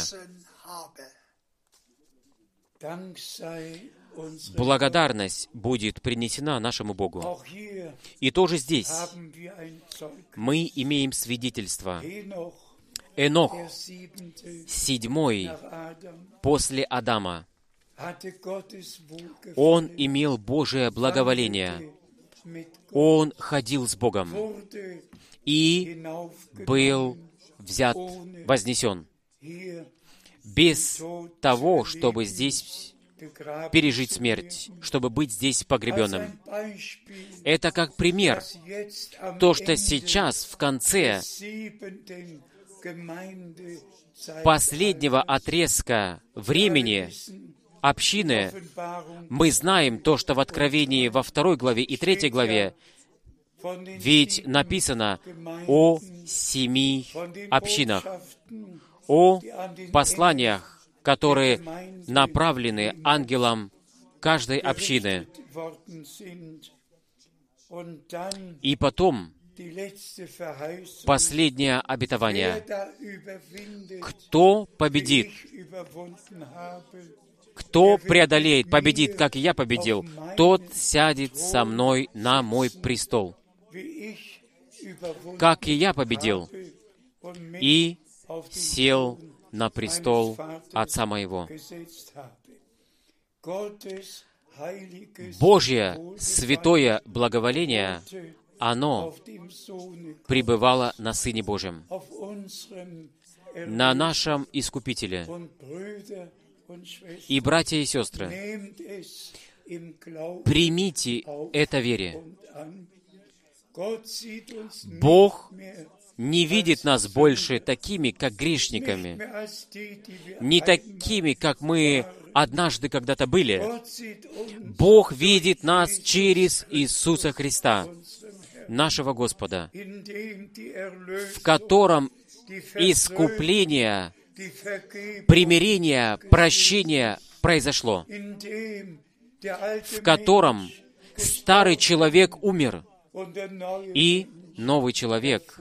Благодарность будет принесена нашему Богу. И тоже здесь мы имеем свидетельство. Энох, седьмой после Адама, он имел Божие благоволение. Он ходил с Богом и был взят, вознесен. Без того, чтобы здесь пережить смерть, чтобы быть здесь погребенным. Это как пример. То, что сейчас, в конце последнего отрезка времени общины, мы знаем то, что в Откровении во второй главе и третьей главе, ведь написано о семи общинах, о посланиях, которые направлены ангелам каждой общины. И потом последнее обетование. Кто победит? Кто преодолеет, победит, как я победил, тот сядет со мной на мой престол. Как и я победил, и сел на престол Отца моего. Божье святое благоволение, оно пребывало на Сыне Божьем, на нашем Искупителе. И, братья и сестры, примите это вере. Бог не видит нас больше такими, как грешниками, не такими, как мы однажды когда-то были. Бог видит нас через Иисуса Христа, нашего Господа, в котором искупление, примирение, прощение произошло, в котором старый человек умер, и новый человек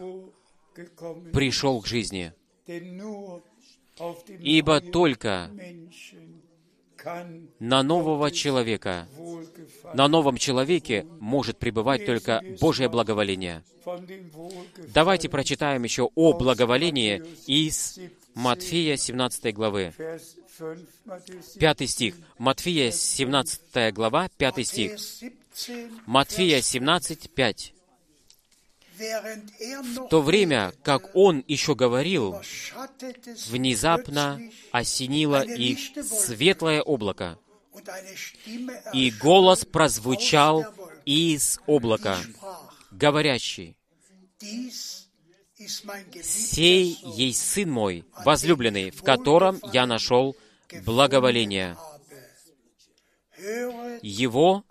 пришел к жизни. Ибо только на нового человека, на новом человеке может пребывать только Божье благоволение. Давайте прочитаем еще о благоволении из Матфея 17 главы. Пятый стих. Матфея 17 глава, пятый стих. Матфея 17, 5. В то время, как он еще говорил, внезапно осенило их светлое облако, и голос прозвучал из облака, говорящий, «Сей есть Сын мой, возлюбленный, в котором я нашел благоволение. Его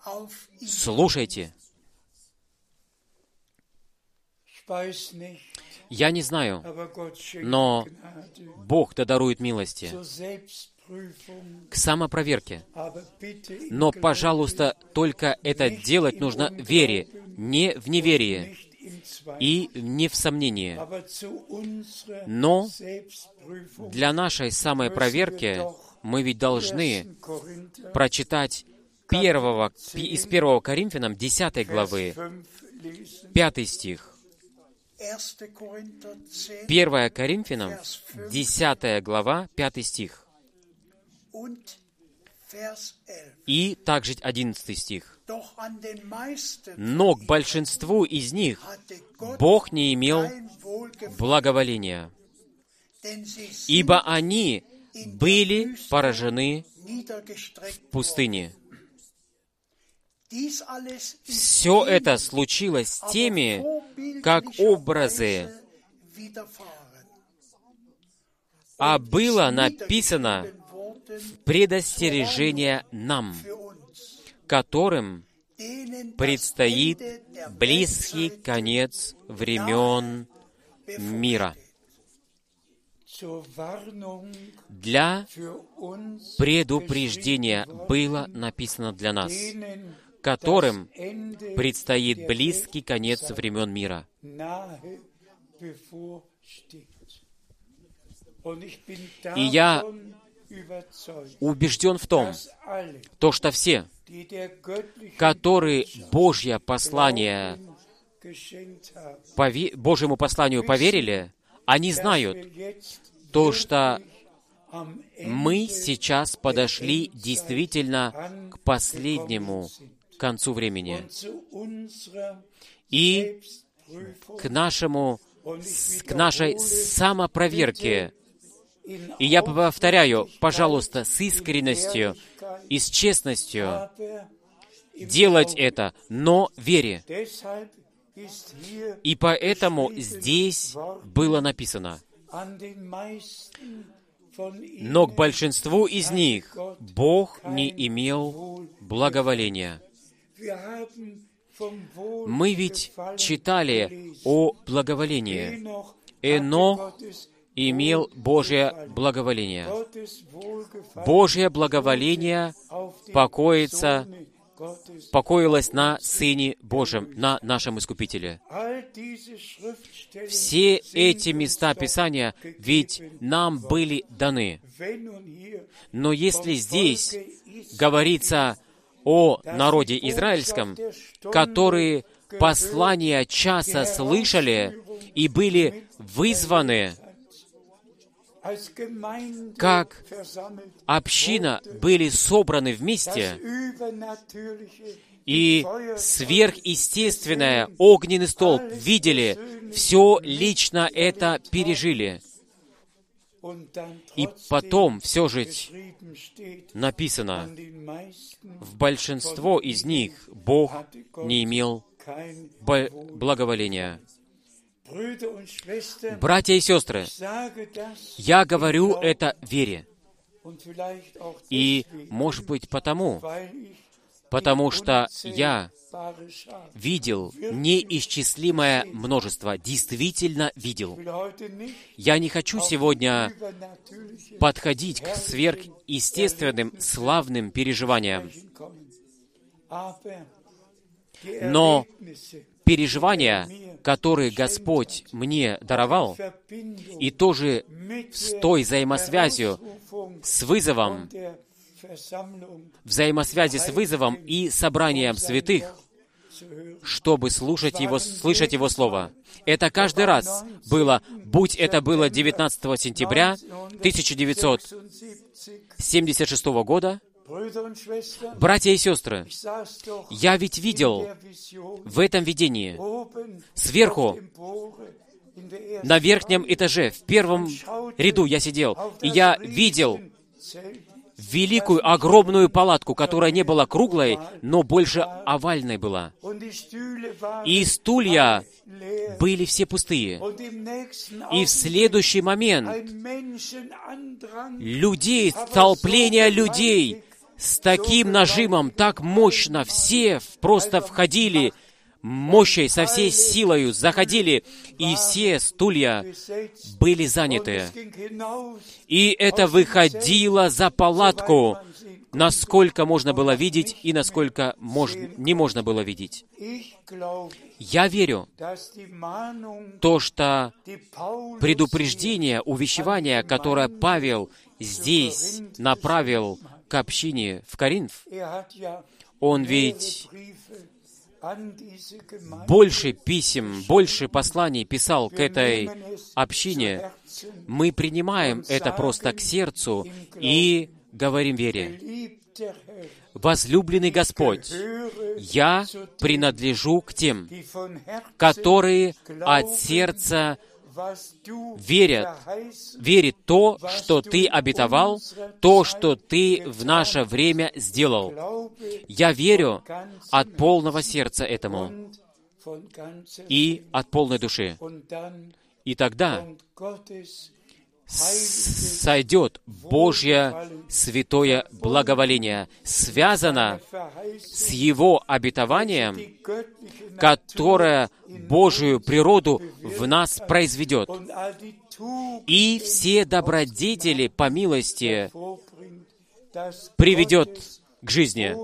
слушайте». Я не знаю, но Бог да дарует милости. К самопроверке. Но, пожалуйста, только это делать нужно в вере, не в неверии и не в сомнении. Но для нашей самой проверки мы ведь должны прочитать первого, из первого Коринфянам 10 главы, 5 стих. 1 Коринфянам, 10 глава, 5 стих. И также 11 стих. Но к большинству из них Бог не имел благоволения, ибо они были поражены в пустыне. Все это случилось с теми, как образы, а было написано предостережение нам, которым предстоит близкий конец времен мира. Для предупреждения было написано для нас, которым предстоит близкий конец времен мира. И я убежден в том, то, что все, которые Божье послание, Божьему посланию поверили, они знают то, что мы сейчас подошли действительно к последнему концу времени. И к нашему, к нашей самопроверке. И я повторяю, пожалуйста, с искренностью и с честностью делать это, но вере. И поэтому здесь было написано, но к большинству из них Бог не имел благоволения. Мы ведь читали о благоволении. Эно имел Божье благоволение. Божье благоволение покоится, покоилось на Сыне Божьем, на нашем Искупителе. Все эти места Писания ведь нам были даны. Но если здесь говорится о народе израильском, которые послания часа слышали и были вызваны как община были собраны вместе, и сверхъестественное огненный столб видели, все лично это пережили. И потом все же написано, в большинство из них Бог не имел благоволения. Братья и сестры, я говорю это вере. И, может быть, потому, потому что я видел неисчислимое множество, действительно видел. Я не хочу сегодня подходить к сверхъестественным, славным переживаниям. Но переживания, которые Господь мне даровал, и тоже с той взаимосвязью, с вызовом, взаимосвязи с вызовом и собранием святых, чтобы слушать его, слышать Его Слово. Это каждый раз было, будь это было 19 сентября 1976 года, Братья и сестры, я ведь видел в этом видении сверху, на верхнем этаже, в первом ряду я сидел, и я видел великую, огромную палатку, которая не была круглой, но больше овальной была. И стулья были все пустые. И в следующий момент людей, толпление людей с таким нажимом, так мощно, все просто входили мощей, со всей силою заходили, и все стулья были заняты. И это выходило за палатку, насколько можно было видеть и насколько мож... не можно было видеть. Я верю, то, что предупреждение, увещевание, которое Павел здесь направил к общине в Коринф, он ведь больше писем, больше посланий писал к этой общине, мы принимаем это просто к сердцу и говорим вере. Возлюбленный Господь, я принадлежу к тем, которые от сердца верят, верит то, что Ты обетовал, то, что Ты в наше время сделал. Я верю от полного сердца этому и от полной души. И тогда сойдет Божье святое благоволение, связано с Его обетованием, которое Божию природу в нас произведет. И все добродетели по милости приведет к жизни.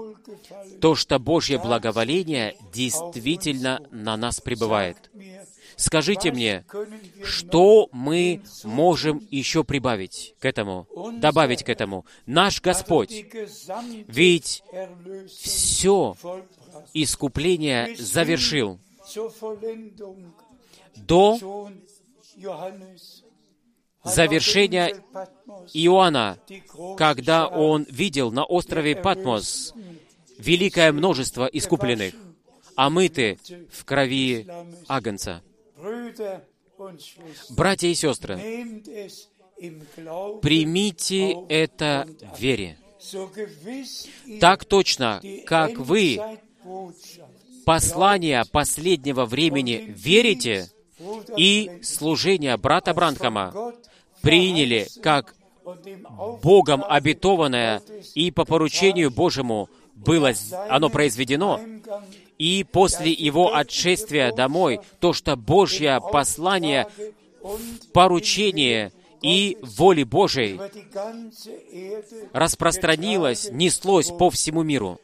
То, что Божье благоволение действительно на нас пребывает. Скажите мне, что мы можем еще прибавить к этому, добавить к этому? Наш Господь, ведь все искупление завершил до завершения Иоанна, когда он видел на острове Патмос великое множество искупленных, омыты в крови Агнца. Братья и сестры, примите это в вере. Так точно, как вы послание последнего времени верите и служение брата Бранхама приняли как Богом обетованное и по поручению Божьему было оно произведено, и после его отшествия домой, то, что Божье послание поручение и воли Божией распространилось, неслось по всему миру.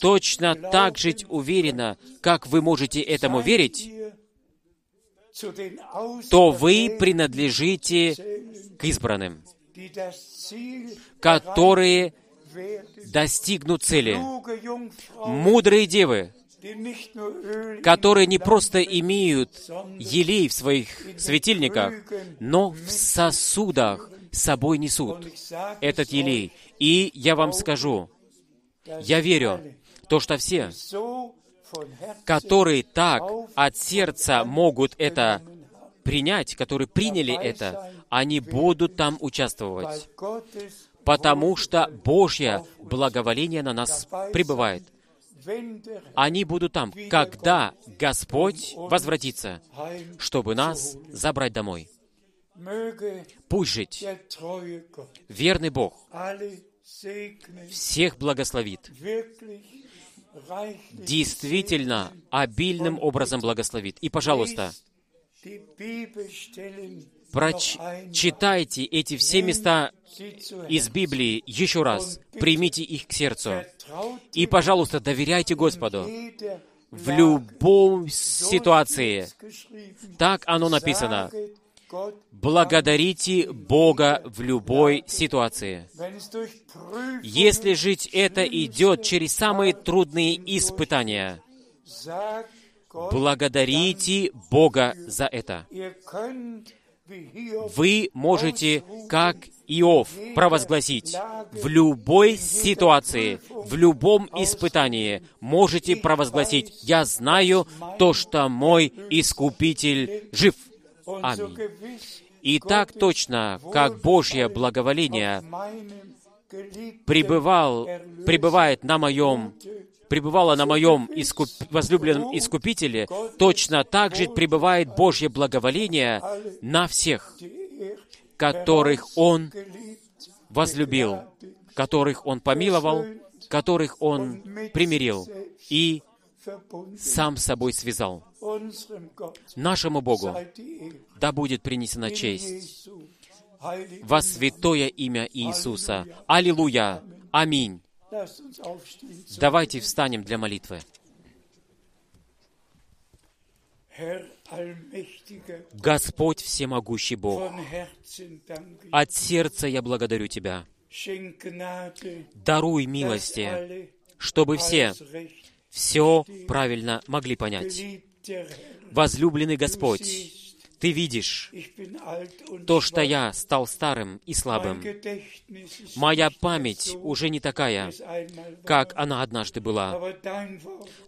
Точно так же уверенно, как вы можете этому верить, то вы принадлежите к избранным, которые достигнут цели. Мудрые девы, которые не просто имеют елей в своих светильниках, но в сосудах с собой несут этот елей. И я вам скажу, я верю, то, что все, которые так от сердца могут это принять, которые приняли это, они будут там участвовать потому что Божье благоволение на нас пребывает. Они будут там, когда Господь возвратится, чтобы нас забрать домой. Пусть жить верный Бог всех благословит. Действительно, обильным образом благословит. И, пожалуйста, прочитайте эти все места из Библии еще раз. Примите их к сердцу. И, пожалуйста, доверяйте Господу в любой ситуации. Так оно написано. Благодарите Бога в любой ситуации. Если жить это идет через самые трудные испытания, благодарите Бога за это. Вы можете, как Иов, провозгласить в любой ситуации, в любом испытании, можете провозгласить, «Я знаю то, что мой Искупитель жив». Аминь. И так точно, как Божье благоволение пребывал, пребывает на моем пребывало на моем искуп... возлюбленном Искупителе, точно так же пребывает Божье благоволение на всех, которых Он возлюбил, которых Он помиловал, которых Он примирил и сам с собой связал. Нашему Богу да будет принесена честь во святое имя Иисуса. Аллилуйя! Аминь! Давайте встанем для молитвы. Господь Всемогущий Бог, от сердца я благодарю Тебя. Даруй милости, чтобы все все правильно могли понять. Возлюбленный Господь, Ты видишь то, что я стал старым и слабым. Моя память уже не такая, как она однажды была.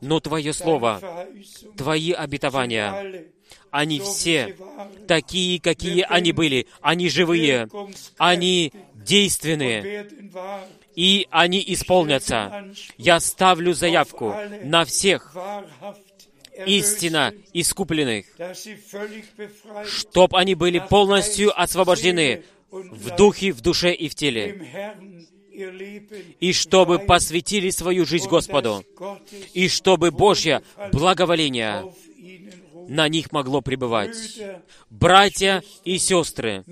Но Твое Слово, Твои обетования, они все такие, какие они были. Они живые, они действенные, и они исполнятся. Я ставлю заявку на всех истинно искупленных, чтоб они были полностью освобождены в духе, в душе и в теле, и чтобы посвятили свою жизнь Господу, и чтобы Божье благоволение на них могло пребывать. Братья и сестры,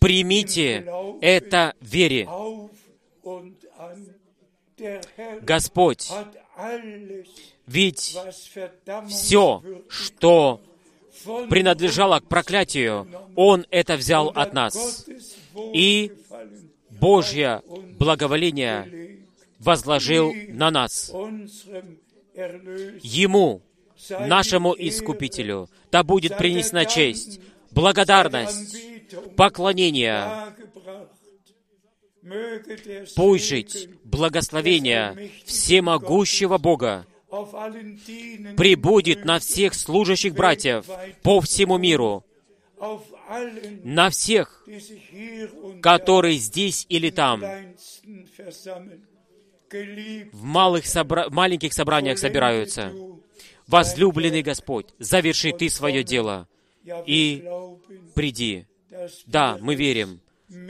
примите это вере. Господь, ведь все, что принадлежало к проклятию, Он это взял от нас. И Божье благоволение возложил на нас. Ему, нашему Искупителю, да будет принесена честь, благодарность, поклонение, Пусть жить благословение всемогущего Бога прибудет на всех служащих братьев по всему миру, на всех, которые здесь или там, в малых собра... маленьких собраниях собираются. Возлюбленный Господь, заверши Ты свое дело и приди. Да, мы верим,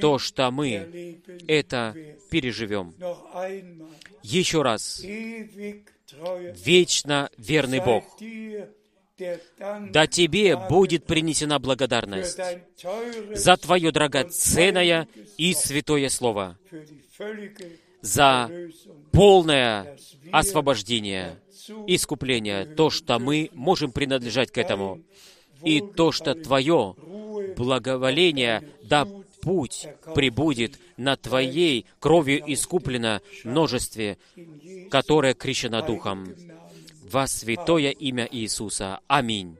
то, что мы это переживем. Еще раз, вечно верный Бог, да Тебе будет принесена благодарность за Твое драгоценное и святое Слово, за полное освобождение, искупление, то, что мы можем принадлежать к этому, и то, что Твое благоволение да путь прибудет на Твоей кровью искуплено множестве, которое крещено Духом. Во святое имя Иисуса. Аминь.